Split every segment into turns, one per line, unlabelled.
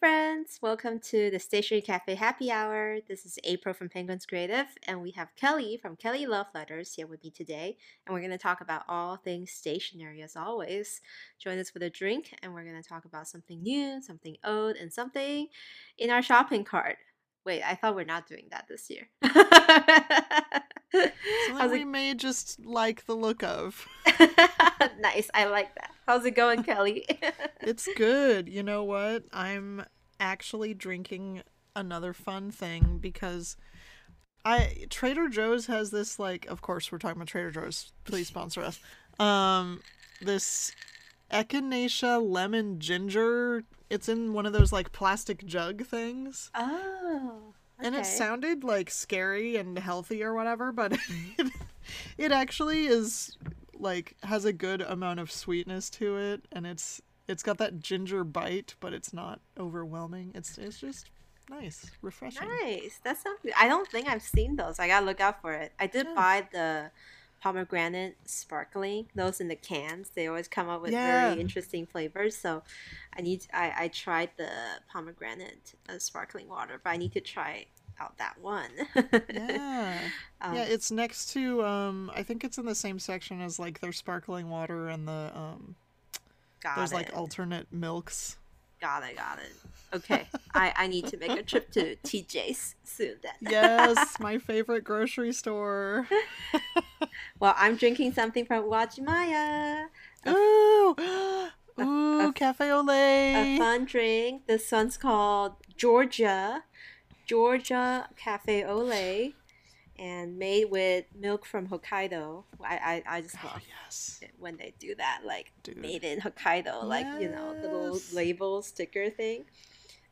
friends, welcome to the Stationery Cafe Happy Hour. This is April from Penguins Creative, and we have Kelly from Kelly Love Letters here with me today. And we're going to talk about all things stationery as always. Join us for the drink, and we're going to talk about something new, something old, and something in our shopping cart. Wait, I thought we're not doing that this year.
Something we may just like the look of.
nice, I like that. How's it going, Kelly?
it's good. You know what? I'm actually drinking another fun thing because I Trader Joe's has this like of course we're talking about Trader Joe's, please sponsor us. Um this Echinacea lemon ginger. It's in one of those like plastic jug things.
Oh.
Okay. And it sounded like scary and healthy or whatever, but it, it actually is like has a good amount of sweetness to it and it's it's got that ginger bite, but it's not overwhelming. It's it's just nice, refreshing.
Nice. That sounds good. I don't think I've seen those. I gotta look out for it. I did yeah. buy the pomegranate sparkling those in the cans they always come up with yeah. very interesting flavors so i need i i tried the pomegranate uh, sparkling water but i need to try out that one
yeah um, yeah it's next to um i think it's in the same section as like their sparkling water and the um there's it. like alternate milks
Got it, got it. Okay, I, I need to make a trip to TJ's soon then.
yes, my favorite grocery store.
well, I'm drinking something from Uwajimaya.
Ooh, ooh, a, cafe au lait.
A fun drink. This one's called Georgia, Georgia Cafe lait and made with milk from Hokkaido. I I, I just oh, love oh, yes. when they do that, like Dude. made in Hokkaido, yes. like you know the little label sticker thing.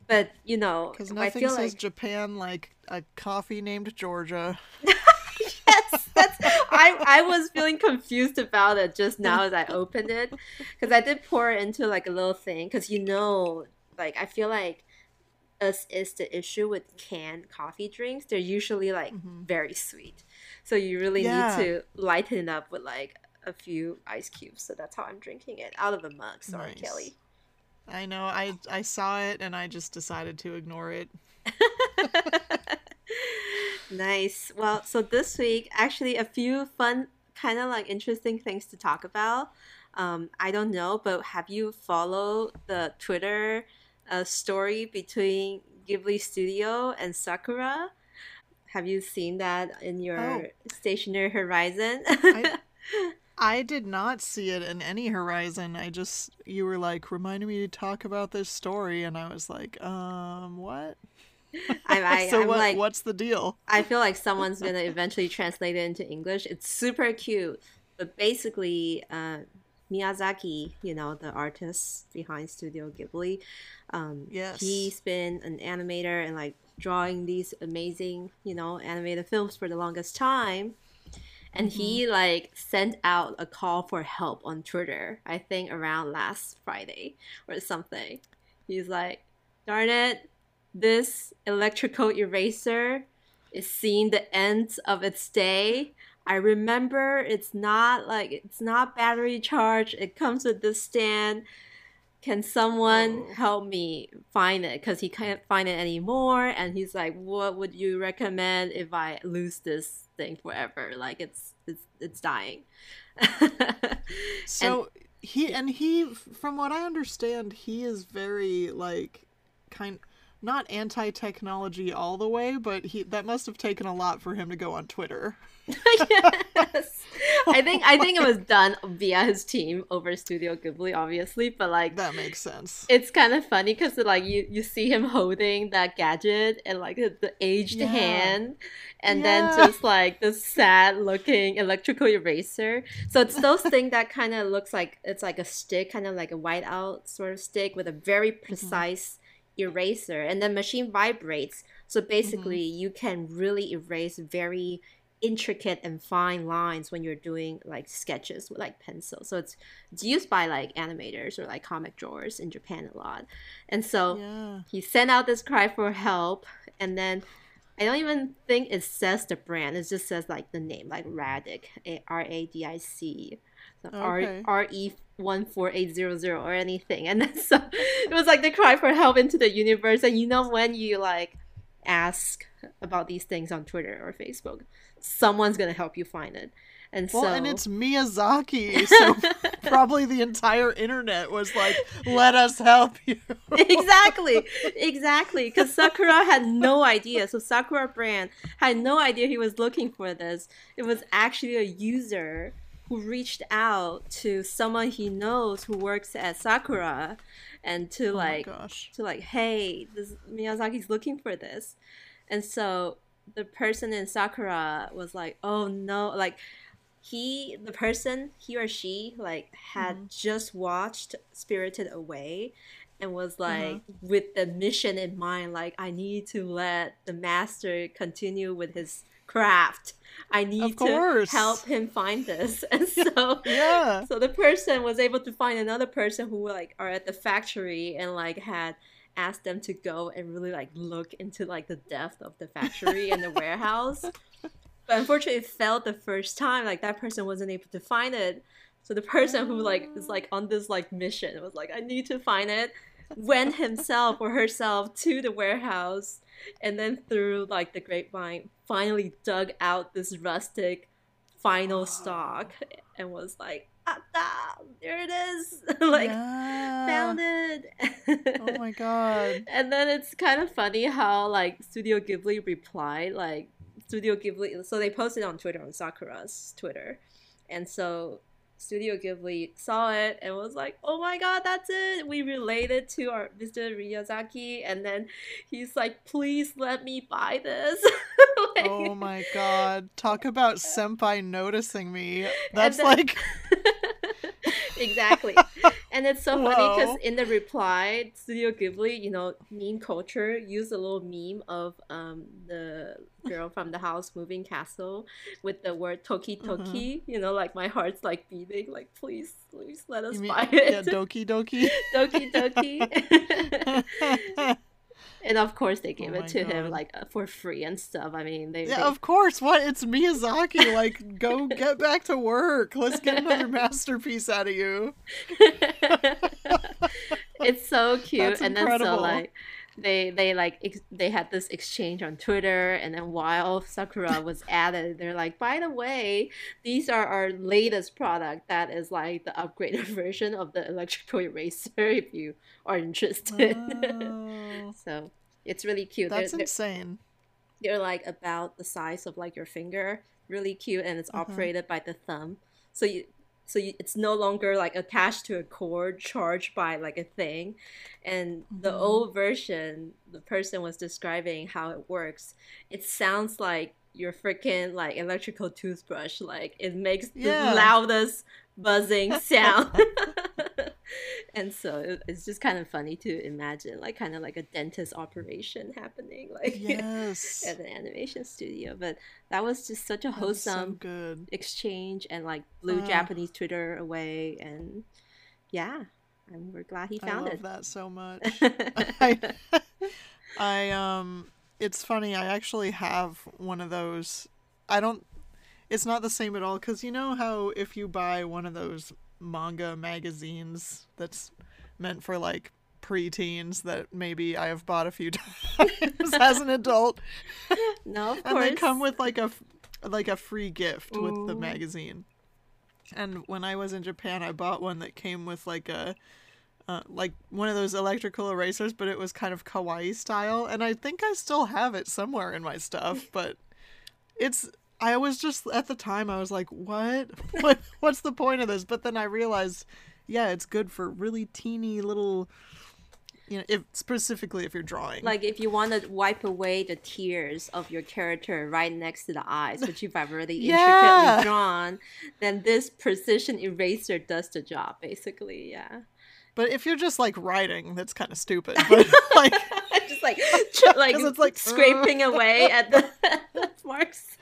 But you know,
because nothing says like... Japan like a coffee named Georgia.
yes, that's. I I was feeling confused about it just now as I opened it, because I did pour it into like a little thing, because you know, like I feel like as is the issue with canned coffee drinks. They're usually like mm-hmm. very sweet. So you really yeah. need to lighten it up with like a few ice cubes. So that's how I'm drinking it out of a mug. Sorry, nice. Kelly.
I know. I I saw it and I just decided to ignore it.
nice. Well, so this week actually a few fun kind of like interesting things to talk about. Um, I don't know, but have you followed the Twitter a story between Ghibli Studio and Sakura. Have you seen that in your oh. stationery horizon?
I, I did not see it in any horizon. I just you were like reminding me to talk about this story, and I was like, um, what? I, I, so I'm what, like, what's the deal?
I feel like someone's gonna eventually translate it into English. It's super cute, but basically, uh, Miyazaki, you know, the artist behind Studio Ghibli, um, yes. he's been an animator and like drawing these amazing, you know, animated films for the longest time. And mm-hmm. he like sent out a call for help on Twitter, I think around last Friday or something. He's like, darn it, this electrical eraser is seeing the end of its day I remember it's not like it's not battery charged. It comes with this stand. Can someone oh. help me find it? Because he can't find it anymore. And he's like, "What would you recommend if I lose this thing forever? Like it's it's it's dying."
so and, he and he, from what I understand, he is very like kind not anti-technology all the way, but he that must have taken a lot for him to go on Twitter.
yes. I think I think it was done via his team over Studio Ghibli, obviously, but like
that makes sense.
It's kind of funny because like you you see him holding that gadget and like the aged yeah. hand, and yeah. then just like the sad looking electrical eraser. So it's those things that kind of looks like it's like a stick, kind of like a whiteout sort of stick with a very mm-hmm. precise. Mm-hmm eraser and the machine vibrates so basically mm-hmm. you can really erase very intricate and fine lines when you're doing like sketches with like pencil so it's it's used by like animators or like comic drawers in japan a lot and so yeah. he sent out this cry for help and then i don't even think it says the brand it just says like the name like radic a-r-a-d-i-c so oh, okay. R- R-E 14800 or anything. And then so it was like the cry for help into the universe. And you know, when you like ask about these things on Twitter or Facebook, someone's going to help you find it. And
well,
so,
and it's Miyazaki, so probably the entire internet was like, "Let us help you."
exactly, exactly, because Sakura had no idea. So Sakura brand had no idea he was looking for this. It was actually a user who reached out to someone he knows who works at Sakura, and to
Oh
like
gosh.
to like, hey, this Miyazaki's looking for this, and so the person in Sakura was like, oh no, like he, the person, he or she, like had
Mm-hmm.
just watched Spirited Away, and was like
Uh-huh.
with the mission in mind, like I need to let the master continue with his craft. I need to help him find this, and so
Yeah.
so the person was able to find another person who like are at the factory and like had asked them to go and really like look into like the depth of the factory and the warehouse. But unfortunately it failed the first time. Like that person wasn't able to find it. So the person who like is like on this like mission was like, I need to find it, went himself or herself to the warehouse and then through like the grapevine finally dug out this rustic final stock and was like ah, ah, there it is like
Yeah.
found it
Oh my god.
and then it's kind of funny how like studio ghibli replied like studio ghibli so they posted on twitter on sakura's twitter and so studio ghibli saw it and was like oh my god that's it we related to our mr miyazaki and then he's like please let me buy this Like-
Oh my god. Talk about senpai noticing me. That's
then-
like
exactly. And it's so funny because in the reply, Studio Ghibli, you know, meme culture used a little meme of um the girl from the Howl's Moving Castle with the word Doki Doki. You know, like my heart's like beating, like please, please let us
mean,
buy
yeah,
it.
Doki Doki.
Doki Doki. and of course, they gave
Oh
it to him like uh, for free and stuff. I mean, they,
yeah,
they
of course. What? It's Miyazaki. Like, go get back to work. Let's get another masterpiece out of you.
it's so cute
That's
and then so like they they like ex- they had this exchange on twitter and then while sakura was added they're like by the way these are our latest product that is like the upgraded version of the electrical eraser if you are interested so it's really cute
that's
they're, they're,
insane.
they're like about the size of like your finger really cute and it's
Uh-huh.
operated by the thumb so you so you, it's no longer like attached to a cord charged by like a thing and the
Mhm.
old version the person was describing how it works it sounds like your freaking like electrical toothbrush like it makes
Yeah.
the loudest buzzing sound and so it's just kind of funny to imagine like kind of like a dentist operation happening like
Yes.
at an animation studio but that was just such a wholesome
so good.
exchange and like blew
Ah.
japanese twitter away and yeah and we're glad he found it.
I love
it
that so much. I, I um it's funny I actually have one of those I don't it's not the same at all cuz you know how if you buy one of those manga magazines that's meant for like preteens that maybe I have bought a few times as an adult
no of
and
course
they come with like a like a free gift with the magazine. And when I was in Japan, I bought one that came with like a uh, like one of those electrical erasers, but it was kind of kawaii style, and I think I still have it somewhere in my stuff. But it's I was just at the time I was like, what? What? What's the point of this? But then I realized, yeah, it's good for really teeny little. You know, if specifically if you're drawing,
like if you want to wipe away the tears of your character right next to the eyes which you've already
Yeah.
intricately drawn then this precision eraser does the job basically yeah
But if you're just like writing, that's kind of stupid. But like,
like like
it's like,
scraping away at the, marks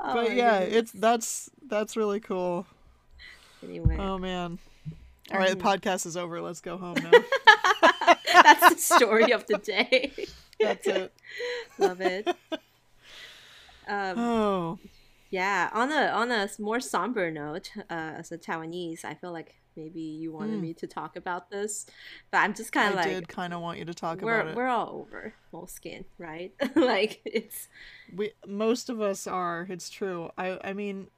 Oh
but yeah,
goodness.
it's that's that's really cool.
anyway
Oh man. All right, the podcast is over. Let's go home now.
that's the story of the day
that's it.
love it um,
Oh,
Yeah, on a on a more somber note, uh, as a Taiwanese, I feel like maybe you wanted mm. me to talk about this, but I'm just kind of like. I
did kind of want you to talk about it.
We're all over Moleskine, right? like it's.
We most of us are. It's true. I I mean,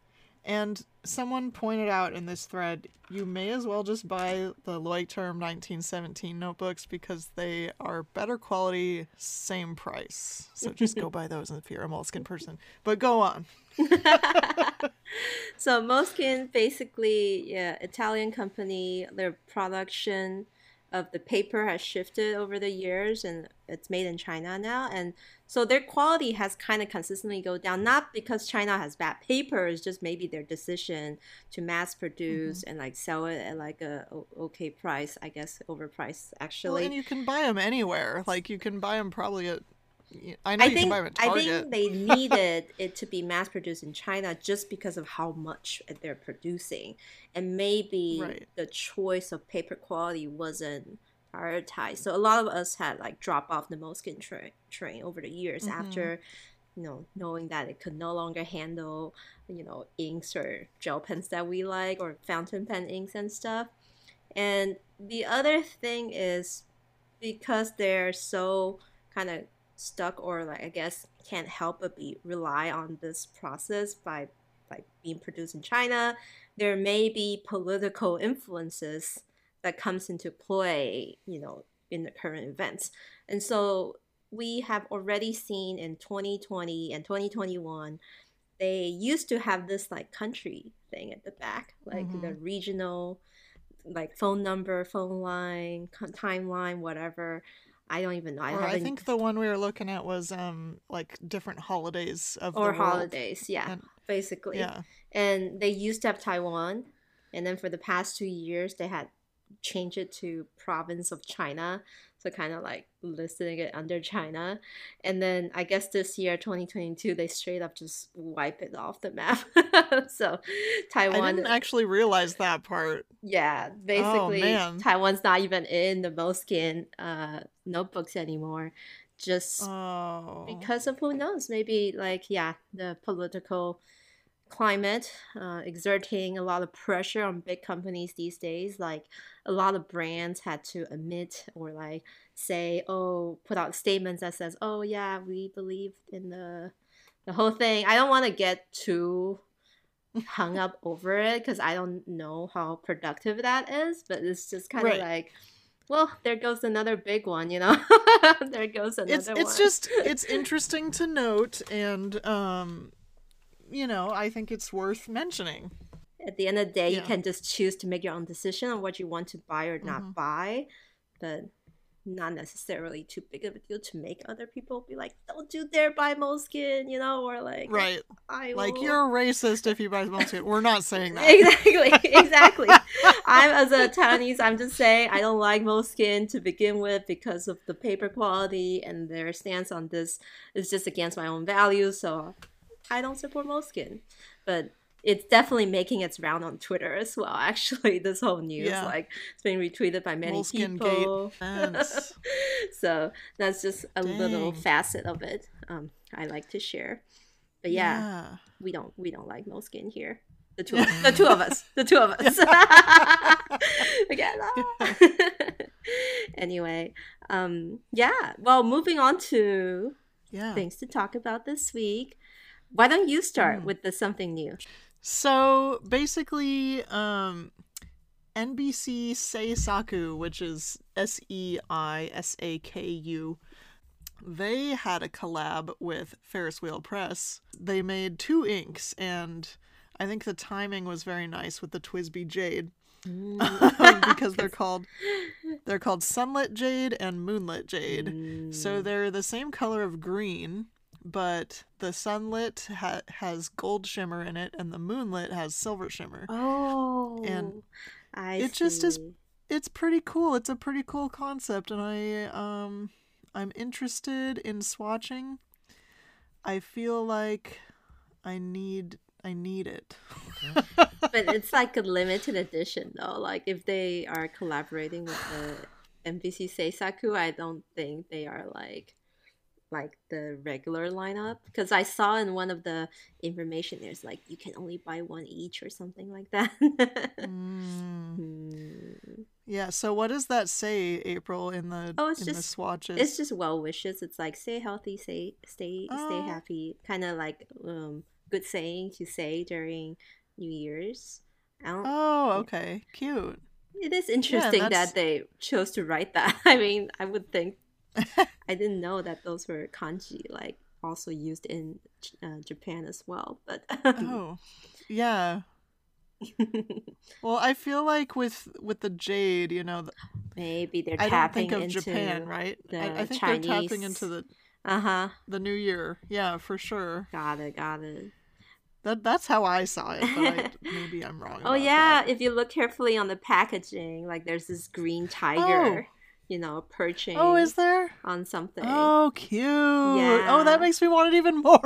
and someone pointed out in this thread, you may as well just buy the Leuchtturm 1917 notebooks because they are better quality, same price. So just go buy those if you're a Moleskine person. But go on.
so Moskin basically, yeah, Italian company. Their production of the paper has shifted over the years and it's made in China now. And so their quality has kind of consistently go down, not because China has bad paper, it's just maybe their decision to mass produce mm-hmm. and like sell it at like a okay price, I guess overpriced actually. Well,
and you can buy them anywhere. Like you can buy them probably at I know I
think,
I
think they needed it to be mass produced in China just because of how much they're producing, and maybe right. the choice of paper quality wasn't prioritized. So a lot of us had like drop off the Moleskine train train over the years mm-hmm. after, you know, knowing that it could no longer handle, you know, inks or gel pens that we like or fountain pen inks and stuff. And the other thing is because they're so kind of stuck or like I guess can't help but be rely on this process by by being produced in China. There may be political influences that comes into play, you know, in the current events. And so we have already seen in 2020 and 2021 they used to have this like country thing at the back, like mm-hmm. the regional like phone number, phone line, timeline, whatever. I don't even know. I,
I think the one we were looking at was um like different holidays of
or holidays, yeah, and, basically. Yeah, and they used to have Taiwan, and then for the past two years they had changed it to province of China, so kind of like listing it under China, and then I guess this year 2022 they straight up just wipe it off the map. so Taiwan. I
didn't actually realize that part.
Yeah, basically oh, Taiwan's not even in the Moleskine uh, notebooks anymore just oh. because of who knows maybe like yeah the political climate uh, exerting a lot of pressure on big companies these days like a lot of brands had to admit or like say oh put out statements that says oh yeah we believe in the the whole thing i don't want to get too hung up over it because i don't know how productive that is but it's just kind of right. like well, there goes another big one, you know. there goes another
it's, it's just it's interesting to note and um you know, I think it's worth mentioning.
At the end of the day, yeah. you can just choose to make your own decision on what you want to buy or not mm-hmm. buy, but not necessarily too big of a deal to make other people be like, "Don't do dare buy Moleskine," you know, or like,
right, I like you're a racist if you buy Moleskine. We're not saying that.
exactly, exactly. I'm as a Taiwanese, I'm just saying I don't like Moleskine to begin with because of the paper quality and their stance on this is just against my own values. So I don't support Moleskine, but it's definitely making its round on Twitter as well. Actually, this whole news yeah. like it's been retweeted by many Moleskine people. so that's just a Dang. little facet of it. Um, I like to share. But yeah, yeah, we don't we don't like Moleskine here. The two of, the two of us. The two of us. Again. anyway, um, yeah. Well, moving on to yeah. things to talk about this week. Why don't you start mm. with the something new?
So basically, um, NBC Seisaku, which is S E I S A K U, they had a collab with Ferris Wheel Press. They made two inks, and I think the timing was very nice with the Twisby Jade. Because they're called they're called sunlit jade and moonlit jade. Mm. So they're the same color of green, but the sunlit ha- has gold shimmer in it and the moonlit has silver shimmer.
Oh. And I
it see. just is it's pretty cool. It's a pretty cool concept and I um I'm interested in swatching. I feel like I need I need it.
but it's like a limited edition though. Like if they are collaborating with the NBC Seisaku, I don't think they are like like the regular lineup because I saw in one of the information there's like you can only buy one each or something like that. mm.
Hmm. Yeah. So what does that say, April, in the oh, it's just, the swatches?
It's just well wishes. It's like stay healthy, stay stay oh. stay happy. Kind of like um good saying to say during New Year's.
Oh, okay, cute.
It is interesting yeah, that they chose to write that. I mean, I would think I didn't know that those were kanji, like also used in uh, Japan as well. But
oh, yeah. well, I feel like with with the jade, you know,
maybe they're I don't think of
Japan, right? I, I, think Chinese... they're tapping into the
uh huh
the new year. Yeah, for sure.
Got it. Got it.
That that's how I saw it, but I, maybe I'm wrong.
oh yeah, that. if you look carefully on the packaging, like there's this green tiger. Oh you know, perching.
Oh, is there
on something?
Oh, cute. Yeah. Oh, that makes me want it even more.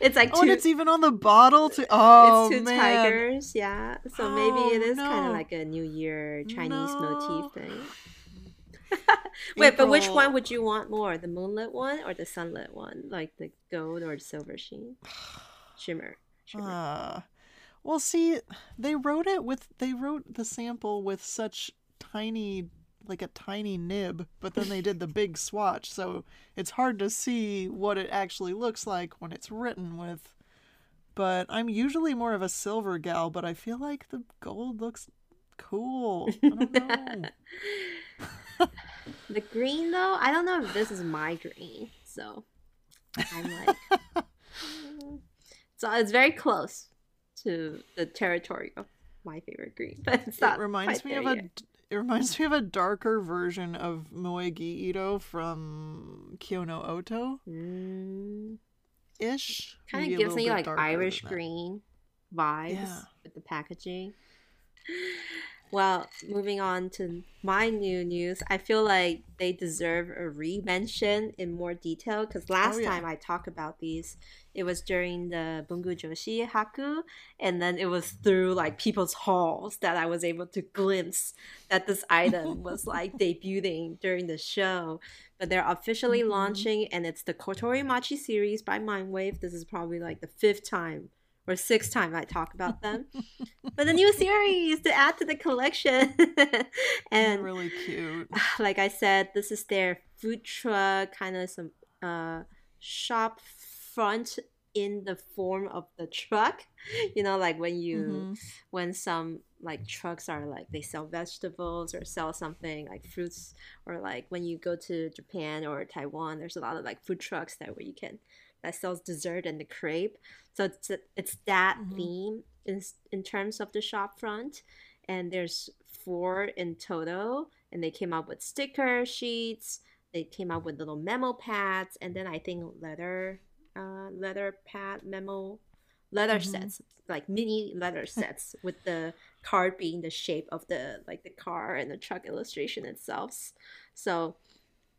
it's like
two, oh, and it's even on the bottle too. Oh,
it's two
man.
tigers. Yeah. So oh, maybe it is no. kind of like a New Year Chinese no. motif thing. Wait, but which one would you want more? The moonlit one or the sunlit one? Like the gold or the silver sheen? Shimmer. Shimmer. Uh,
well, see, they wrote it with they wrote the sample with such tiny like a tiny nib, but then they did the big swatch, so it's hard to see what it actually looks like when it's written with. But I'm usually more of a silver gal, but I feel like the gold looks cool. I don't know.
the green though, I don't know if this is my green, so I'm like So it's very close to the territory of my favorite green, but it's not.
It reminds me of a
yet.
It reminds me of a darker version of Moegi Iro from Kyono Oto. Mm. Ish.
Kind of gives me like Irish green vibes yeah. with the packaging. Well, moving on to my new news, I feel like they deserve a re-mention in more detail because last oh, yeah. time I talked about these, it was during the Bungu Joshi Haku, and then it was through like people's hauls that I was able to glimpse that this item was like debuting during the show. But they're officially mm-hmm. launching, and it's the Kotori Machi series by Mindwave. This is probably like the fifth time or sixth time I talk about them. but the new series to add to the collection. and
really cute.
Like I said, this is their food truck, kind of some uh, shop front in the form of the truck. You know, like when you mm-hmm. when some like trucks are like they sell vegetables or sell something like fruits or like when you go to Japan or Taiwan, there's a lot of like food trucks that where you can that sells dessert and the crepe. So it's it's that mm-hmm. theme in in terms of the shop front, and there's four in total, and they came up with sticker sheets. They came up with little memo pads, and then I think leather uh, leather pad memo leather mm-hmm. sets like mini leather sets with the card being the shape of the like the car and the truck illustration itself so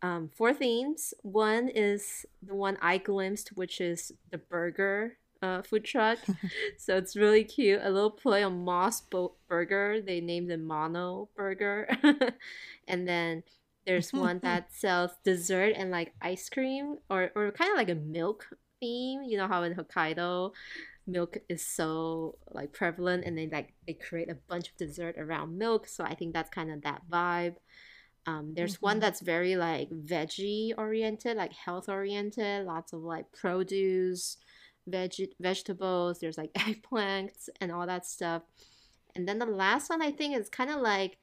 um, four themes. One is the one I glimpsed, which is the burger uh, food truck. so it's really cute. A little play on MOS Bo- Burger. They named it Mono Burger. and then there's one that sells dessert and like ice cream or, or kind of like a milk theme. You know how in Hokkaido milk is so like prevalent and then like they create a bunch of dessert around milk. So I think that's kind of that vibe. Um, there's mm-hmm. one that's very like veggie oriented, like health oriented, lots of like produce, veg vegetables. There's like eggplants and all that stuff. And then the last one I think is kind of like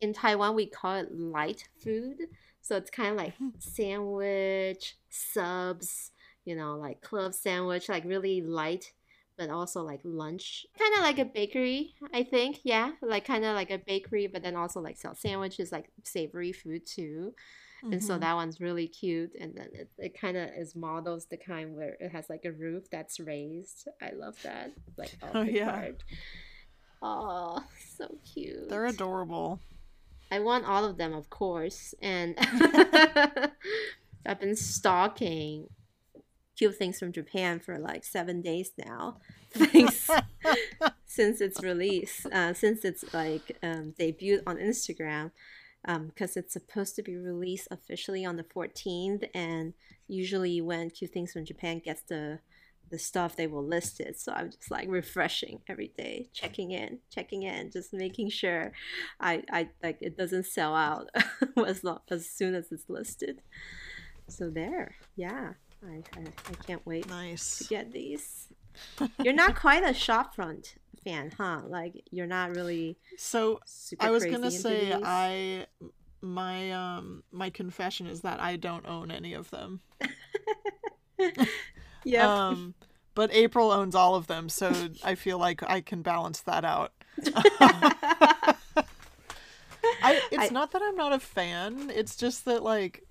in Taiwan we call it light food. So it's kind of like sandwich, subs, you know, like club sandwich, like really light but also like lunch, kind of like a bakery, I think. Yeah, like kind of like a bakery, but then also like sell sandwiches, like savory food too. Mm-hmm. And so mm-hmm. that one's really cute. And then it, it kind of is models the kind where it has like a roof that's raised. I love that. Like oh yeah. Card. Oh, so cute.
They're adorable.
I want all of them, of course. And I've been stalking cute things from Japan for like seven days now. Thanks since its release, uh, since it's like um, debuted on Instagram. because um, it's supposed to be released officially on the 14th, and usually when Cute Things from Japan gets the the stuff they will list it. So I'm just like refreshing every day, checking in, checking in, just making sure I, I like it doesn't sell out as long as soon as it's listed. So there, yeah, I I, I can't wait
nice.
to get these. You're not quite a shopfront fan, huh? Like you're not really.
So I was gonna say these. I my um my confession is that I don't own any of them.
yeah.
Um, but April owns all of them, so I feel like I can balance that out. I, it's I, not that I'm not a fan. It's just that like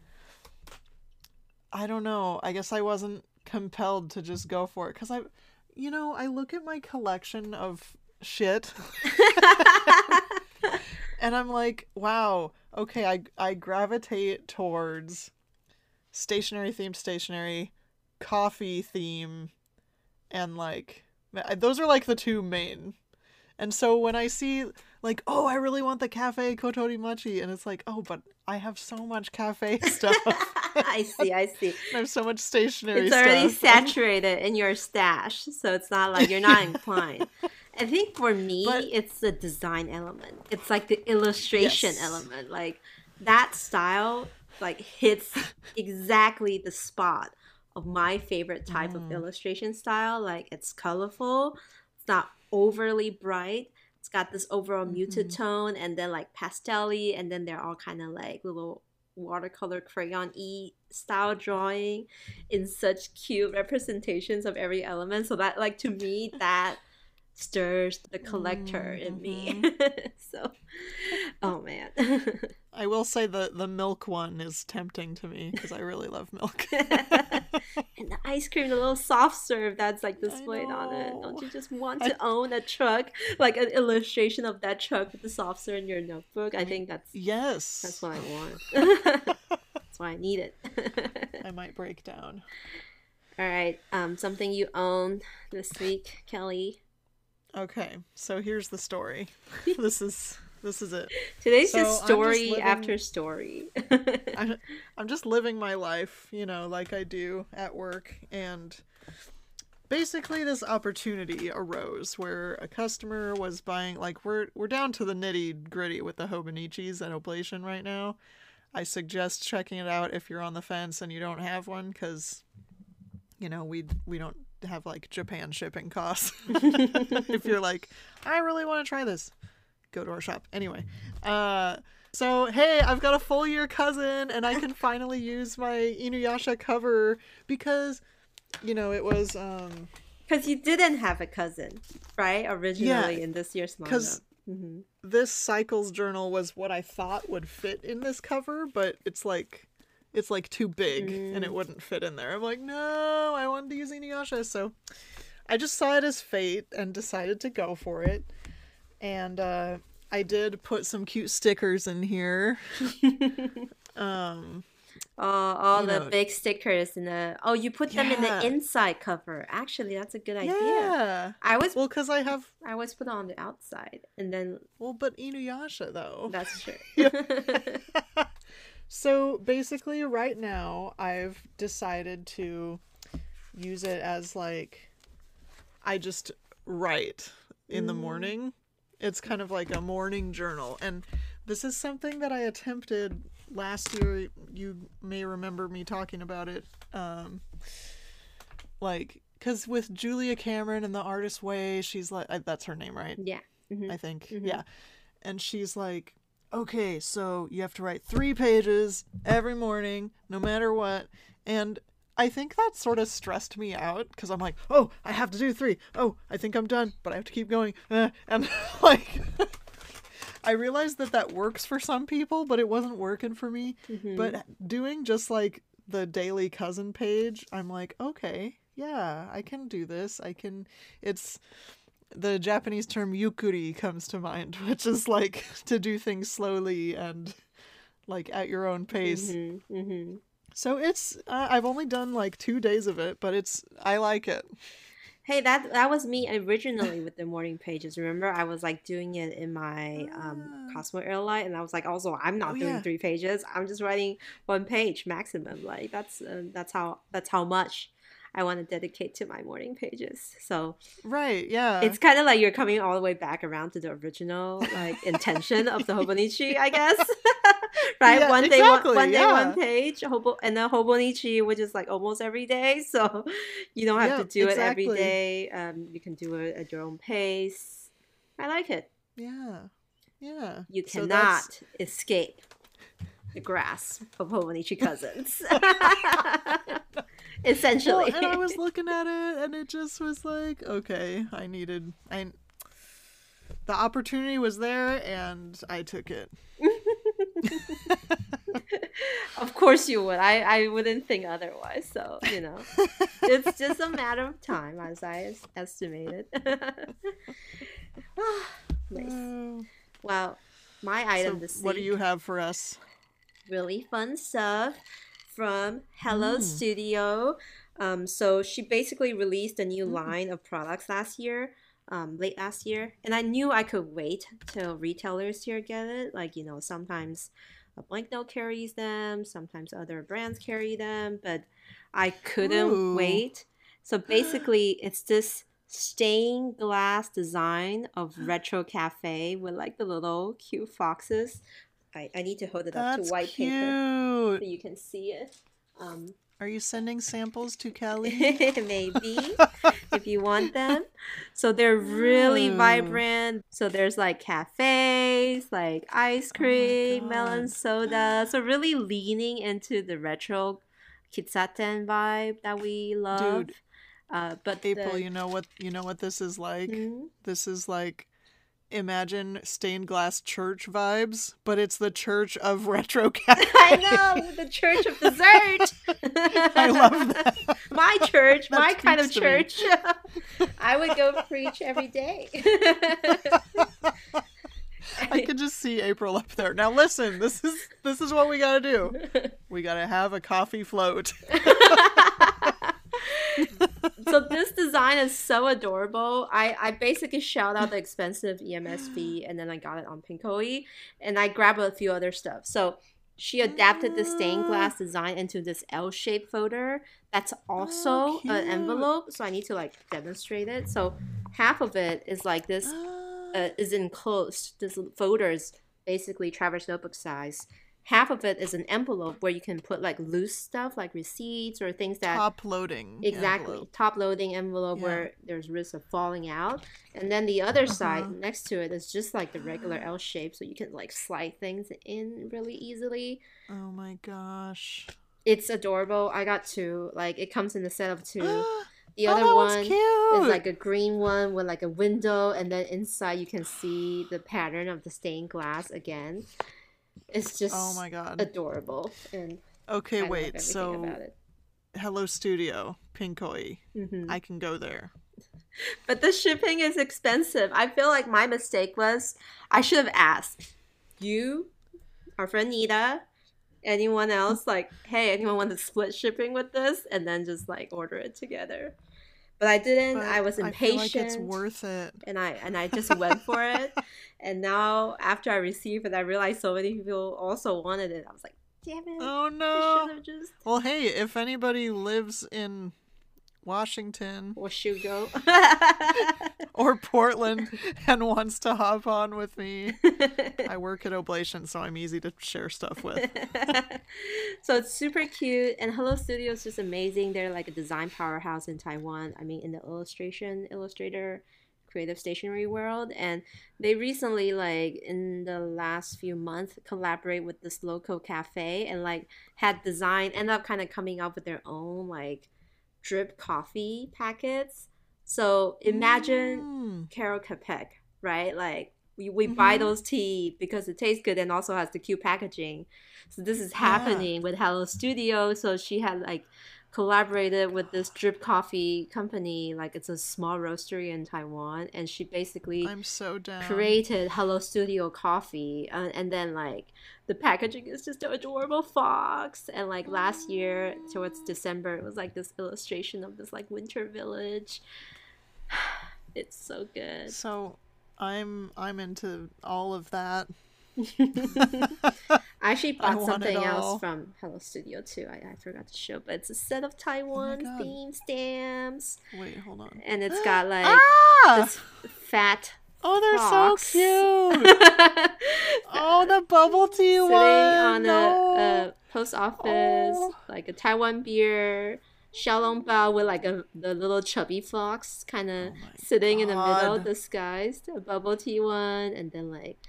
I don't know. I guess I wasn't compelled to just go for it cuz I you know, I look at my collection of shit. and I'm like, wow, okay, I I gravitate towards stationary themed stationary, coffee theme, and like those are like the two main. And so when I see like, oh, I really want the cafe Kotori Machi, and it's like, oh, but I have so much cafe stuff.
I see, I see.
I have so much stationary.
It's already saturated in your stash, so it's not like you're not inclined. I think for me, but, it's the design element. It's like the illustration yes. element. Like that style, like hits exactly the spot of my favorite type mm. of illustration style. Like it's colorful. It's not overly bright. It's got this overall mm-hmm. muted tone, and then like pastelly, and then they're all kind of like little watercolor crayon e style drawing in such cute representations of every element. So that like to me that stirs the collector mm-hmm. in me. Mm-hmm. so, oh man.
I will say the the milk one is tempting to me because I really love milk. and
the ice cream, the little soft serve that's like displayed on it. Don't you just want to I... own a truck, like an illustration of that truck with the soft serve in your notebook? I think that's
yes,
that's what I want. that's why I need it.
I might break down.
All right, um, something you own this week, Kelly.
Okay, so here's the story. this is this is it.
Today's so just story just living, after story.
I'm, I'm just living my life, you know, like I do at work, and basically this opportunity arose where a customer was buying like we're we're down to the nitty gritty with the Hobonichis and Oblation right now. I suggest checking it out if you're on the fence and you don't have one, because you know we we don't have like Japan shipping costs. if you're like, I really want to try this, go to our shop. Anyway, uh, so hey, I've got a full year cousin, and I can finally use my Inuyasha cover because, you know, it was um.
Because you didn't have a cousin, right? Originally yeah, in this year's manga. Because
mm-hmm. this Cycles journal was what I thought would fit in this cover, but it's like it's like too big mm. and it mm. wouldn't fit in there. I'm like, no, I wanted to use Inuyasha, so I just saw it as fate and decided to go for it. And uh, I did put some cute stickers in here. um,
oh, all the know. big stickers in the. Oh, you put them yeah. in the inside cover. Actually, that's a good idea.
Yeah.
I was
well because I have.
I was put on the outside, and then.
Well, but Inuyasha though.
That's true.
So basically, right now, I've decided to use it as like I just write in the mm. morning. It's kind of like a morning journal. And this is something that I attempted last year. You may remember me talking about it. Um, like, because with Julia Cameron and The Artist Way, she's like, that's her name, right?
Yeah.
Mm-hmm. I think. Mm-hmm. Yeah. And she's like, okay, so you have to write three pages every morning, no matter what. And I think that sort of stressed me out because I'm like, oh, I have to do three. Oh, I think I'm done, but I have to keep going. Uh, and like, I realized that that works for some people, but it wasn't working for me. Mm-hmm. But doing just like the daily cousin page, I'm like, okay, yeah, I can do this. I can. It's the Japanese term yukkuri comes to mind, which is like to do things slowly and like at your own pace. Mm-hmm, mm-hmm. So it's uh, I've only done like two days of it, but it's I like it.
Hey, that that was me originally with the morning pages. Remember, I was like doing it in my um,
Ah.
Cosmo Air Light, and I was like, also, I'm not
Oh,
doing
yeah.
three pages. I'm just writing one page maximum. Like that's uh, that's how that's how much I want to dedicate to my morning pages. So
Right, yeah.
it's kind of like you're coming all the way back around to the original like intention of the Hobonichi, I guess. right,
Yeah,
one day,
exactly,
one, one day,
yeah.
one page, Hobo, and then Hobonichi, which is like almost every day. So you don't have
Yeah,
to do it every day. Um, you can do it at your own pace. I like it.
yeah. Yeah.
You cannot
that's-
escape the grasp of Hobonichi cousins. Essentially.
Well, and I was looking at it and it just was like, okay, I needed I the opportunity was there and I took it.
of course you would. I, I wouldn't think otherwise. So, you know, it's just a matter of time, as I es- estimated. nice.
Uh,
Well, my
so
item this
what do you have for us?
really fun stuff from Hello
Mm.
Studio. Um, so she basically released a new
Mm.
line of products last year, um, late last year, and I knew I could wait till retailers here get it. Like you know, sometimes a blank note carries them, sometimes other brands carry them, but I couldn't
Ooh.
wait. So basically, it's this stained glass design of retro cafe with like the little cute foxes. I, I need to hold it up to white
cute.
paper so you can see it. Um,
Are you sending samples to Kelly?
maybe if you want them. So they're really
Ooh.
vibrant. So there's like cafes, like ice cream, melon soda. So really leaning into the retro kissaten vibe that we love.
Dude,
uh, but
April,
the,
you know what you know what this is like?
Hmm?
This is like imagine stained glass church vibes, but it's the church of retro cafe.
I know the church of dessert.
I love that.
my church,
That
my kind of
speaks to me.
church. I would go preach every day.
I can just see April up there. Now listen, this is this is what we got to do. We got to have a coffee float.
So this design is so adorable. I, I basically shout out the expensive EMS fee and then I got it on Pinkoi and I grabbed a few other stuff. So she adapted the stained glass design into this L-shaped folder that's also
Oh,
an envelope. So I need to like demonstrate it. So half of it is like this uh, is enclosed. This folder is basically Traveler's Notebook size. Half of it is an envelope where you can put like loose stuff like receipts or things that
Top loading.
exactly
envelope.
top loading envelope
Yeah.
where there's risk of falling out and then the other side
Uh-huh.
next to it is just like the regular l shape so you can like slide things in really easily
Oh my gosh.
it's adorable i got two like it comes in a set of two the other
that
one is like a green one with like a window and then inside you can see the pattern of the stained glass again it's just
oh my god.
adorable and
Okay,
I
wait. So. Hello Studio, Pinkoi.
Mhm.
I can go there.
But the shipping is expensive. I feel like my mistake was I should have asked you, our friend Nita, anyone else, like, hey, anyone want to split shipping with this? And then just like order it together. But I didn't.
But
I was impatient.
like it's worth it.
and I and I just went for it. And now after I received it, I realized so many people also wanted it. I was like, damn it.
Oh no.
just
Well, hey, if anybody lives in Washington
or Shugo.
or Portland and wants to hop on with me, I work at Oblation, so I'm easy to share stuff with.
so it's super cute and hello studio is just amazing they're like a design powerhouse in taiwan i mean in the illustration illustrator creative stationery world and they recently like in the last few months collaborate with this local cafe and like had design end up kind of coming up with their own like drip coffee packets so imagine
Mm.
Karel Capek, right? Like we, we buy
Mhm.
those tea because it tastes good and also has the cute packaging. So this is
Yeah.
happening with Hello Studio. So she had like collaborated with this drip coffee company, like it's a small roastery in Taiwan, and she basically
I'm so down.
created Hello Studio coffee, uh, and then like the packaging is just an adorable fox. And like last year, towards December, it was like this illustration of this like winter village. it's so good.
So I'm I'm into all of that.
I actually bought something else from Hello Studio too. I, I forgot to show, but it's a set of Taiwan oh theme stamps.
Wait, hold on.
And it's got like ah! this fat.
Oh, they're fox. so cute. oh, the bubble tea
Sitting
one.
on no. a, a, post office, oh. like a Taiwan beer. Xiaolongbao with like a the little chubby fox kind of oh sitting God. in the middle disguised, a bubble tea one, and then like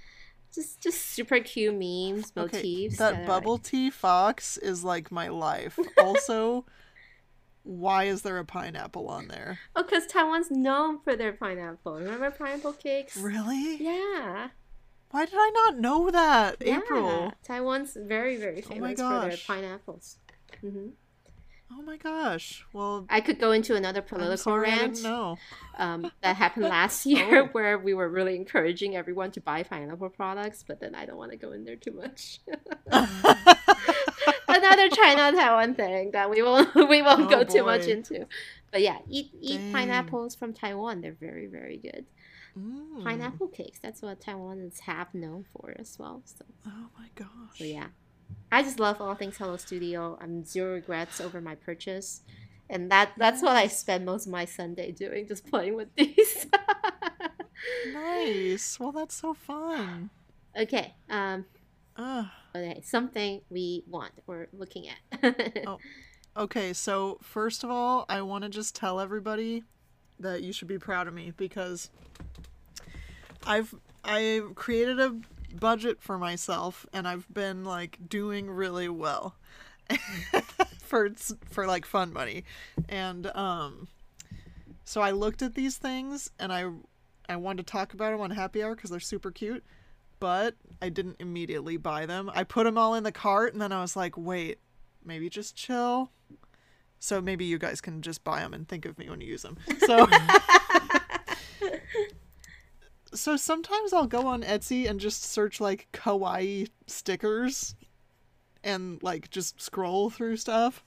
just just super cute memes, motifs.
Okay, that bubble tea fox is like my life. Also, why is there a pineapple on there?
Oh, because Taiwan's known for their pineapple. Remember pineapple cakes?
Really?
Yeah.
Why did I not know that? Yeah. April.
Taiwan's very very oh famous oh for their pineapples. Mm-hmm.
Oh my gosh. Well,
I could go into another political rant.
No.
Um, that happened last year oh. where we were really encouraging everyone to buy pineapple products, but then I don't want to go in there too much. another China Taiwan thing that we won't we won't oh go boy. too much into. But yeah, eat eat Dang. pineapples from Taiwan. They're very very good. Mm. Pineapple cakes. That's what Taiwan is half known for as well. So.
Oh my gosh.
So yeah, I just love all things Hello Studio. I'm zero regrets over my purchase. And that that's what I spend most of my Sunday doing, just playing with these.
nice. Well, that's so fun.
Okay. Um uh. Okay, something we want or looking at.
oh. Okay, so first of all, I want to just tell everybody that you should be proud of me because I've I created a budget for myself and I've been like doing really well for for like fun money. And um so I looked at these things and I I wanted to talk about them on happy hour cuz they're super cute, but I didn't immediately buy them. I put them all in the cart and then I was like, "Wait, maybe just chill." So maybe you guys can just buy them and think of me when you use them. So so sometimes I'll go on Etsy and just search like kawaii stickers and like just scroll through stuff.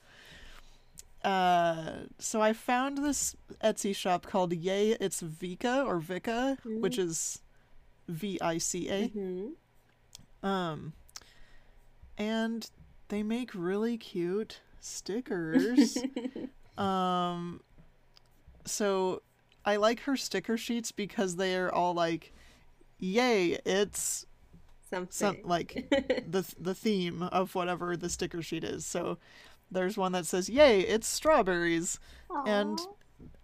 Uh, so I found this Etsy shop called Yay It's Vica or Vica, mm-hmm. which is V I C A. Mm-hmm. Um, and they make really cute stickers. um, so I like her sticker sheets because they are all like, "Yay, it's
something
some, like the the theme of whatever the sticker sheet is." So there's one that says, "Yay, it's strawberries," Aww. and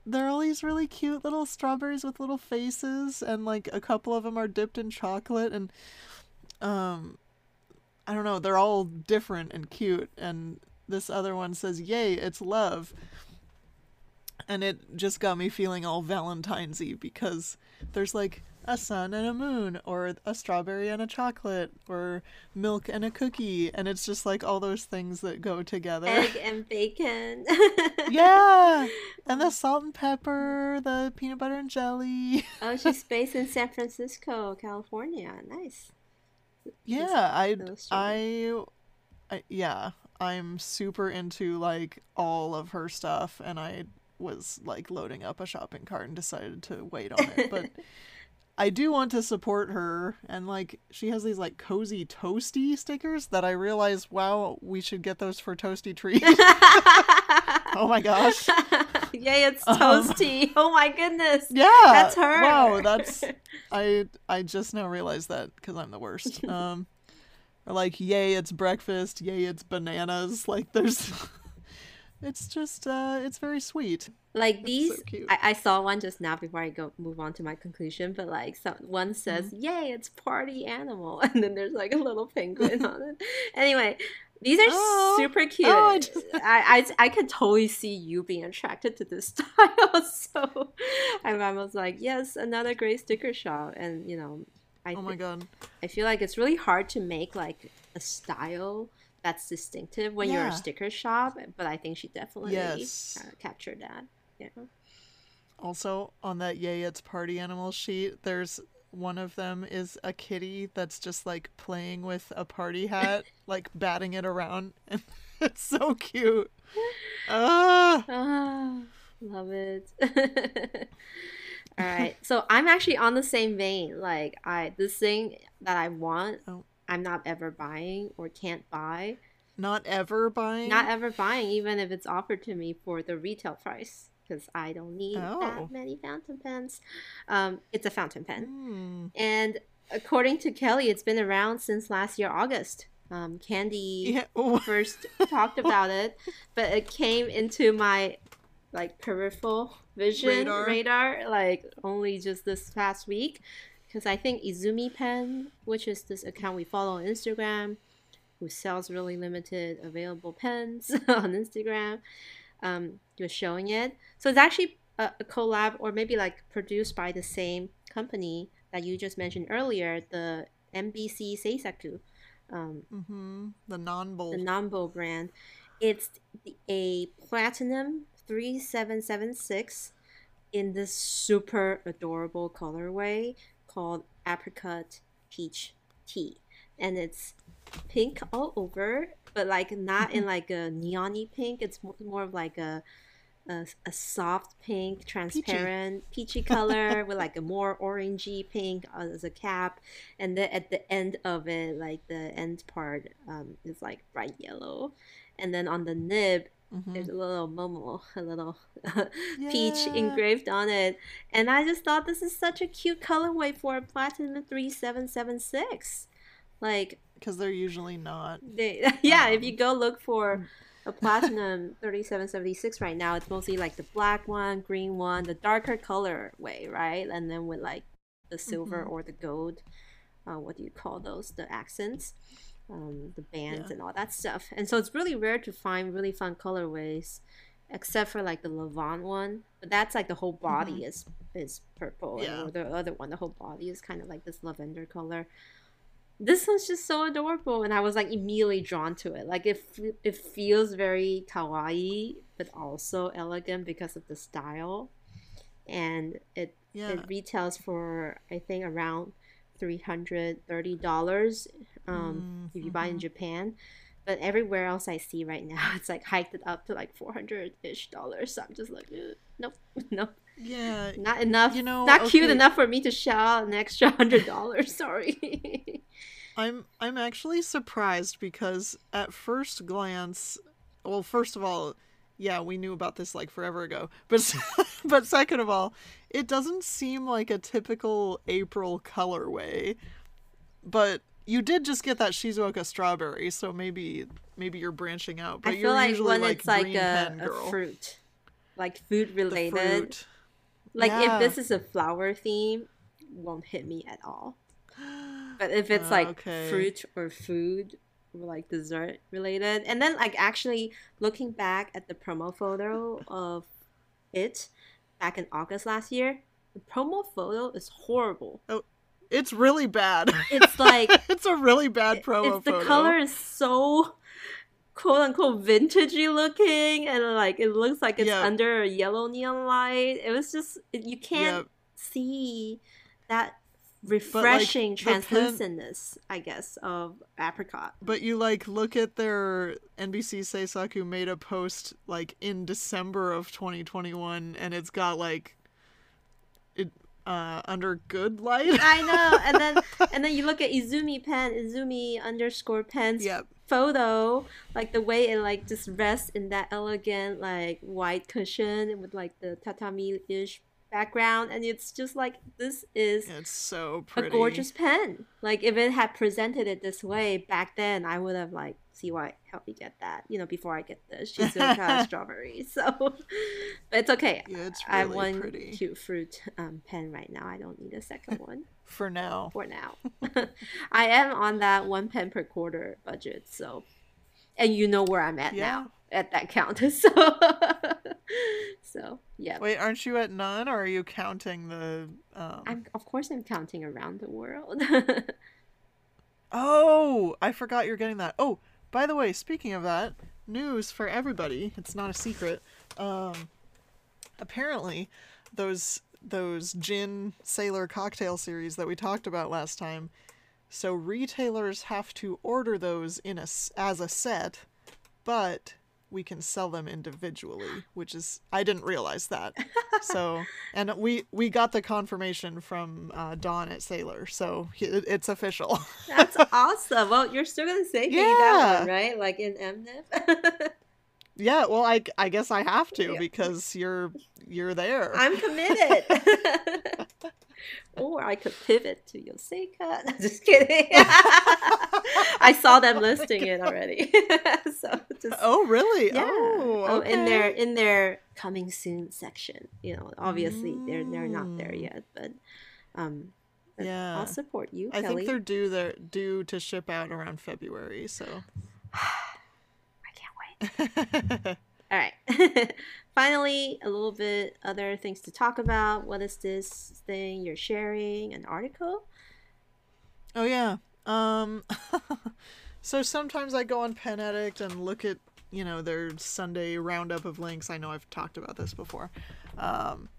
they're all these really cute little strawberries with little faces, and like a couple of them are dipped in chocolate, and um, I don't know, they're all different and cute, and this other one says, "Yay, it's love." And it just got me feeling all Valentine's-y because there's like a sun and a moon or a strawberry and a chocolate or milk and a cookie and it's just like all those things that go together.
Egg and bacon.
Yeah and the salt and pepper the peanut butter and jelly.
Oh she's based in san francisco california. Nice.
Yeah I, I i yeah i'm super into like all of her stuff and i was like loading up a shopping cart and decided to wait on it. But I do want to support her and like she has these like cozy toasty stickers that I realize wow, we should get those for toasty trees. oh my gosh.
Yay, it's um, toasty. Um, oh my goodness.
Yeah.
That's her.
Wow, that's I I just now realized that cuz I'm the worst. Um or like yay, it's breakfast. Yay, it's bananas. Like there's it's just uh it's very sweet.
Like these so I, I saw one just now before i go move on to my conclusion but like one says mm-hmm. yay it's party animal and then there's like a little penguin on it. Anyway these are oh, super cute. oh, I, just... I, I i can totally see you being attracted to this style so i was like yes another great sticker shop and you know
I, oh my god.
I feel like it's really hard to make like a style that's distinctive when yeah. you're a sticker shop. But I think she definitely yes. captured that. Yeah.
Also, on that Yay It's Party Animal sheet, there's one of them is a kitty that's just like playing with a party hat, like batting it around. And it's so cute. Ah,
ah love it. All right. So I'm actually on the same vein. Like I this thing that I want, oh. I'm not ever buying or can't buy.
Not ever buying?
Not ever buying, even if it's offered to me for the retail price. Because I don't need oh. that many fountain pens. Um, it's a fountain pen. Mm. And according to Kelly, it's been around since last year, August. Um, Candy yeah. first talked about it, but it came into my like peripheral vision radar. radar like only just this past week because I think Izumi Pen, which is this account we follow on Instagram, who sells really limited available pens on Instagram, um, was showing it. So it's actually a, a, collab or maybe like produced by the same company that you just mentioned earlier, the NBC Seisaku. Um,
mm-hmm. The Nanbo.
The Nanbo brand. It's a platinum 3776 in this super adorable colorway called apricot peach tea. And it's pink all over but like not in like a neony pink. It's more of like a a, a soft pink transparent peachy, peachy color with like a more orangey pink as a cap. And then at the end of it like the end part um, is like bright yellow. And then on the nib Mm-hmm. There's a little momo, a little yeah. peach engraved on it. And I just thought this is such a cute colorway for a Platinum 3776. Like,
because they're usually not.
They, yeah, um, if you go look for a Platinum 3776 right now, it's mostly like the black one, green one, the darker color way, right? And then with like the silver mm-hmm. or the gold. Uh, what do you call those? The accents um, the bands yeah. and all that stuff. And so it's really rare to find really fun colorways, except for like the Levant one. But that's like the whole body mm-hmm. is is purple, yeah. or the other one, the whole body is kind of like this lavender color. This one's just so adorable, and I was like immediately drawn to it. Like it, it feels very kawaii, but also elegant because of the style, and it yeah. it retails for I think around three hundred thirty dollars um, mm, if you buy in mm-hmm. Japan. But everywhere else I see right now, it's like hiked it up to like four hundred ish dollars. So I'm just like, nope, nope.
Yeah,
not enough. You know, not okay. cute enough for me to shell out an extra hundred dollars. Sorry.
I'm I'm actually surprised because at first glance, well, first of all, yeah, we knew about this like forever ago. But but second of all, it doesn't seem like a typical April colorway. But you did just get that Shizuoka strawberry, so maybe maybe you're branching out. But I feel like when like it's like a, a,
fruit, like food related. Fruit. Like yeah. if this is a flower theme, won't hit me at all. But if it's ah, like okay. fruit or food or like dessert related, and then like actually looking back at the promo photo of it back in August last year, the promo photo is horrible.
Oh, it's really bad.
It's like
it's a really bad promo.
It's, the color is so quote unquote vintagey looking, and like it looks like it's yep. under a yellow neon light. It was just you can't yep. see that refreshing like, translucentness, pen... I guess, of apricot.
But you like look at their NBC Seisaku made a post like in December of 2021, and it's got like uh, under good light.
I know, and then and then you look at Izumi pen, Izumi underscore pens
yep.
photo, like the way it like just rests in that elegant like white cushion with like the tatami ish background, and it's just like this is
it's so pretty.
a gorgeous pen. Like if it had presented it this way back then, I would have like see why help me get that, you know, before I get this the Shizuoka strawberry. So, but it's okay.
Yeah, it's really pretty. I
have one
pretty.
cute fruit um, pen right now. I don't need a second one.
For now.
For now. I am on that one pen per quarter budget. So, and you know where I'm at yeah. now at that count. So, so yeah.
Wait, aren't you at none, or are you counting the?
Um... I'm of course I'm counting around the world.
oh, I forgot you're getting that. Oh, by the way, speaking of that, news for everybody. It's not a secret. Um, apparently, those those gin sailor cocktail series that we talked about last time. So retailers have to order those in a as a set, but we can sell them individually, which is I didn't realize that. so, and we we got the confirmation from uh, Don at Sailor, so it, it's official.
That's awesome. Well, you're still gonna say yeah. that one, right? Like in MNIF.
yeah, well, I I guess I have to yeah. because you're you're there.
I'm committed. Or I could pivot to Yoseka. Just kidding. I saw them listing it already. so
just, oh really? Yeah. Oh,
oh, in their in their coming soon section. You know, obviously mm. they're they're not there mm. yet, but um, yeah, I'll support you.
I Kelly. think they're due they're due to ship out around February. So
I can't wait. All right. Finally, a little bit other things to talk about. What is this thing you're sharing? An article?
Oh yeah. Um so sometimes I go on Pen Addict and look at, you know, their Sunday roundup of links. I know I've talked about this before. Um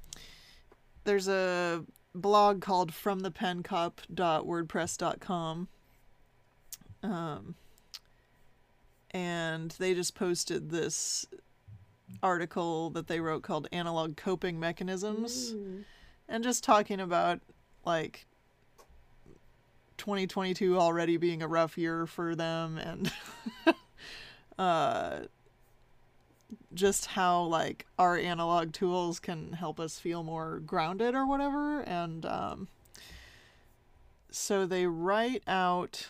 there's a blog called fromthepencup.wordpress.com. Um and they just posted this article that they wrote called Analog Coping Mechanisms mm. and just talking about like 2022 already being a rough year for them and uh just how like our analog tools can help us feel more grounded or whatever and um so they write out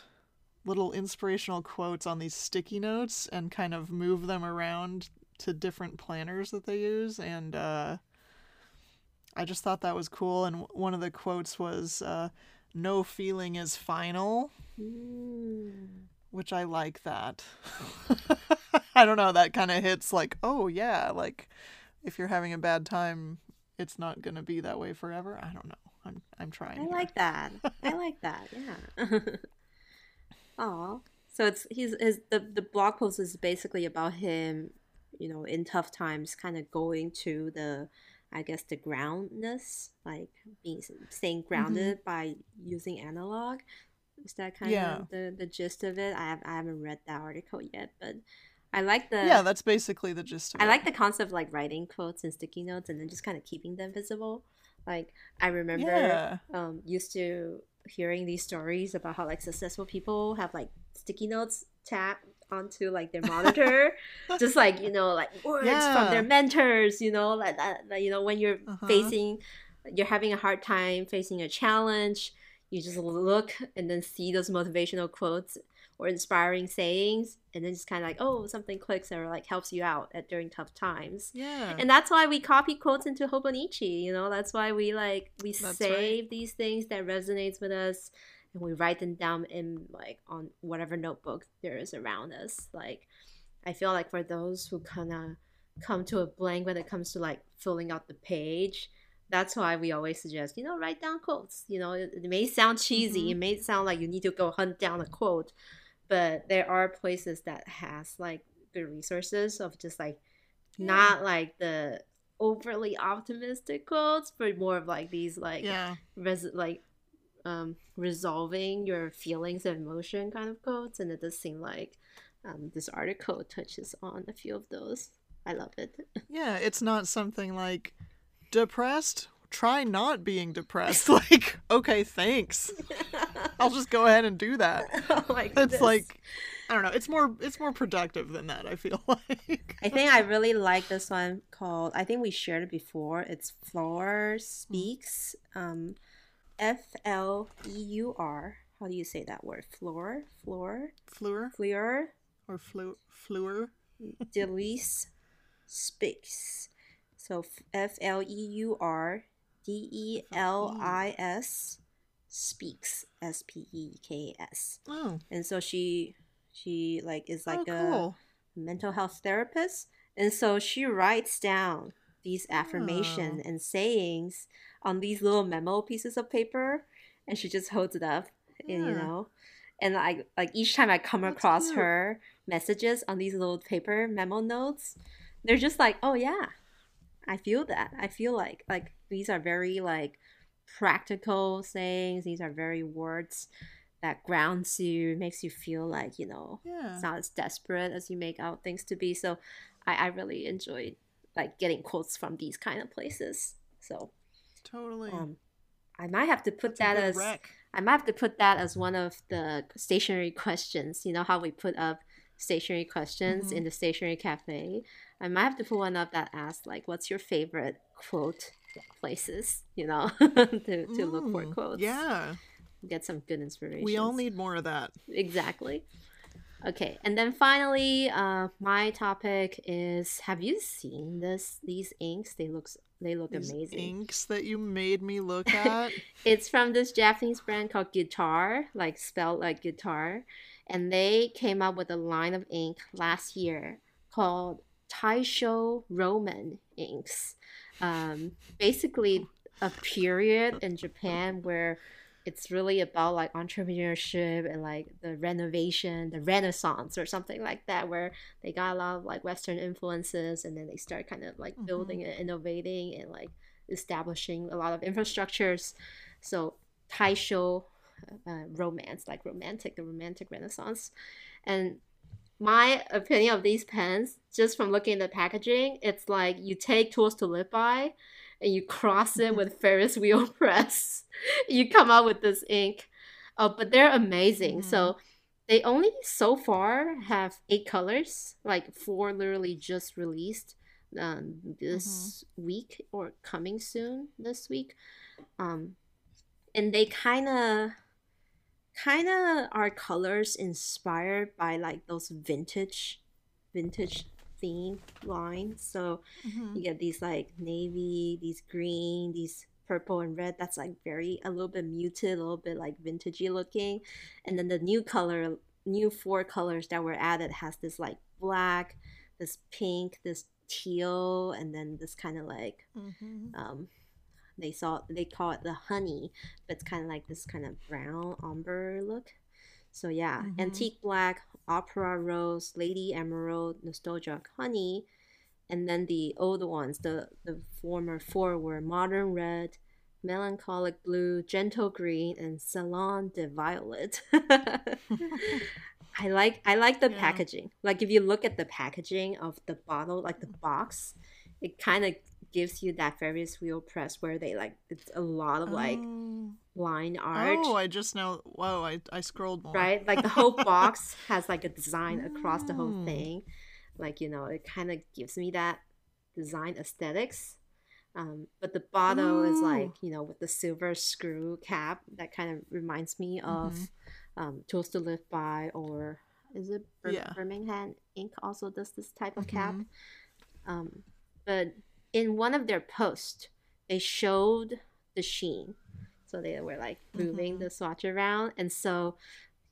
little inspirational quotes on these sticky notes and kind of move them around to different planners that they use and uh, I just thought that was cool and one of the quotes was uh, no feeling is final mm. which I like that. I don't know that kind of hits like oh yeah like if you're having a bad time it's not going to be that way forever. I don't know. I'm I'm trying
I here. like that. I like that yeah. Oh, so it's he's his the the blog post is basically about him you know, in tough times, kind of going to the, I guess, the groundness, like being staying mm-hmm. grounded mm-hmm. by using analog. Is that kind yeah. of the, the gist of it? I have I haven't read that article yet, but I like the
yeah. That's basically the gist.
I it. like the concept of like writing quotes and sticky notes and then just kind of keeping them visible. Like I remember, yeah. um, used to hearing these stories about how like successful people have like sticky notes tap onto like their monitor just like you know like words yeah. from their mentors you know like that, you know when you're uh-huh. facing you're having a hard time facing a challenge you just look and then see those motivational quotes or inspiring sayings and then just kind of like oh something clicks or like helps you out at during tough times
yeah
and that's why we copy quotes into hobonichi you know that's why we like we that's save right. these things that resonates with us and we write them down in like on whatever notebook there is around us like i feel like for those who kind of come to a blank when it comes to like filling out the page that's why we always suggest you know write down quotes you know it, it may sound cheesy mm-hmm. it may sound like you need to go hunt down a quote but there are places that has like good resources of just like yeah. not like the overly optimistic quotes but more of like these like
yeah
res- like um, resolving your feelings and emotion kind of quotes, and it does seem like um, this article touches on a few of those. I love it.
yeah, it's not something like depressed. Try not being depressed. like, okay, thanks. I'll just go ahead and do that. Oh my goodness. It's like I don't know. It's more it's more productive than that. I feel like.
I think I really like this one called. I think we shared it before. It's Floor Speaks. Um, F L E U R. How do you say that word? Floor, floor,
Fleur,
Fleur,
or flu, Fleur.
Delise speaks. So F L E U R D E L I S speaks S P E K S.
Oh.
And so she she like is like oh, cool. a mental health therapist, and so she writes down these affirmation oh. and sayings on these little memo pieces of paper and she just holds it up yeah. and you know and I like each time I come That's across cute. her messages on these little paper memo notes, they're just like, oh yeah, I feel that. I feel like like these are very like practical sayings. These are very words that grounds you, makes you feel like you know
yeah.
it's not as desperate as you make out things to be. So I, I really enjoyed like getting quotes from these kind of places. So
totally.
Um, I might have to put That's that as rec. I might have to put that as one of the stationary questions. You know how we put up stationary questions mm-hmm. in the stationary cafe. I might have to put one up that asks like, "What's your favorite quote places?" You know, to to mm, look for mm, quotes.
Yeah,
get some good inspiration.
We all need more of that.
Exactly. Okay, and then finally, uh, my topic is: Have you seen this? These inks? They look they look These amazing.
Inks that you made me look at.
it's from this Japanese brand called Guitar, like spelled like guitar, and they came up with a line of ink last year called Taisho Roman inks. Um, basically, a period in Japan where it's really about like entrepreneurship and like the renovation, the renaissance or something like that, where they got a lot of like Western influences and then they start kind of like mm-hmm. building and innovating and like establishing a lot of infrastructures. So Taisho uh, romance, like romantic, the romantic renaissance. And my opinion of these pens, just from looking at the packaging, it's like you take tools to live by and you cross it with Ferris wheel press. you come out with this ink. Oh, but they're amazing. Mm-hmm. So they only so far have eight colors, like four literally just released um, this mm-hmm. week or coming soon this week. Um, and they kind of kind of are colors inspired by like those vintage vintage theme line. So mm-hmm. you get these like navy, these green, these purple and red. That's like very a little bit muted, a little bit like vintagey looking. And then the new color, new four colors that were added has this like black, this pink, this teal, and then this kind of like mm-hmm. um they saw they call it the honey, but it's kind of like this kind of brown umber look. So yeah, mm-hmm. antique black, opera rose, lady emerald, nostalgia honey, and then the old ones, the the former four were modern red, melancholic blue, gentle green, and salon de violet. I like I like the yeah. packaging. Like if you look at the packaging of the bottle, like the box, it kind of gives you that Ferris wheel press where they like it's a lot of like oh. line art.
Oh, I just know. Whoa, I I scrolled more.
Right, like the whole box has like a design across the whole mm. thing. Like you know, it kind of gives me that design aesthetics. Um, but the bottle Ooh. is like you know with the silver screw cap that kind of reminds me of mm-hmm. um, Tools to Live By or is it Bir- yeah. Birmingham Ink also does this type of mm-hmm. cap. Um, but in one of their posts, they showed the sheen. So they were like moving mm-hmm. the swatch around. And so,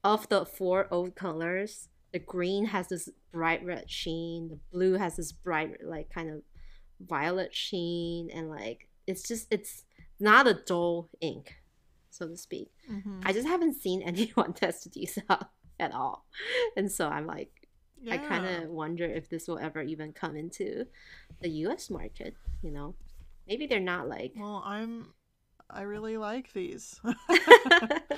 of the four old colors, the green has this bright red sheen, the blue has this bright, like kind of violet sheen, and like it's just, it's not a dull ink, so to speak. Mm-hmm. I just haven't seen anyone test these out at all. And so I'm like, yeah. I kind of wonder if this will ever even come into the U.S. market. You know, maybe they're not like.
Well, I'm. I really like these.
I,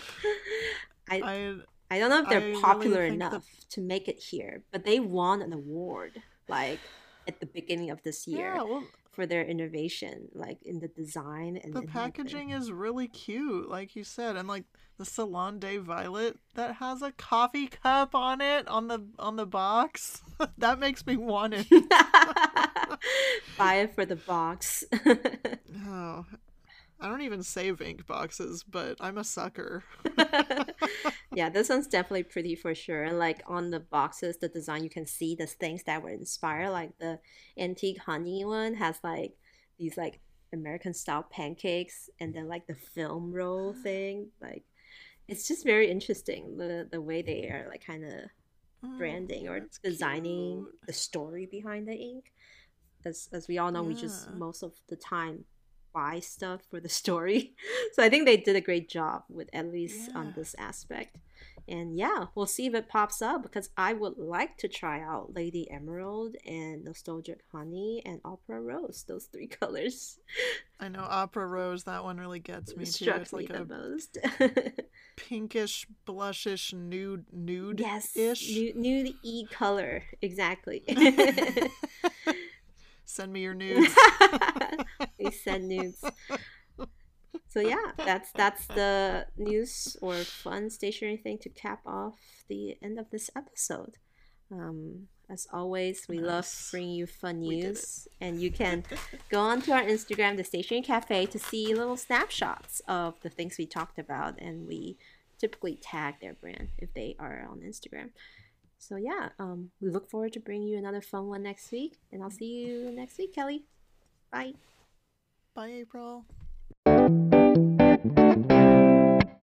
I I don't know if they're I popular really enough the... to make it here, but they won an award like at the beginning of this year. Yeah, well, for their innovation, like in the design and
the packaging is really cute, like you said, and like the Salon de Violet that has a coffee cup on it on the on the box. that makes me want it.
Buy it for the box.
oh, I don't even save ink boxes, but I'm a sucker.
yeah, this one's definitely pretty for sure. And like on the boxes, the design you can see the things that were inspired. Like the antique honey one has like these like American style pancakes, and then like the film roll thing. Like it's just very interesting the the way they are like kind of oh, branding or designing cute. the story behind the ink. As as we all know, yeah. we just most of the time buy stuff for the story. so I think they did a great job with at least um, yeah. on this aspect. And yeah, we'll see if it pops up because I would like to try out Lady Emerald and Nostalgic Honey and Opera Rose, those three colors.
I know Opera Rose, that one really gets me
too.
It's like
a most.
pinkish, blushish, nude, nude
yes,
ish.
Nude e color, exactly.
Send me your nudes.
Please send nudes so yeah, that's that's the news or fun stationery thing to cap off the end of this episode. Um, as always, we nice. love bringing you fun news, and you can go on to our Instagram, the Stationery Cafe, to see little snapshots of the things we talked about, and we typically tag their brand if they are on Instagram. So yeah, um, we look forward to bringing you another fun one next week, and I'll see you next week, Kelly. Bye.
Bye, April.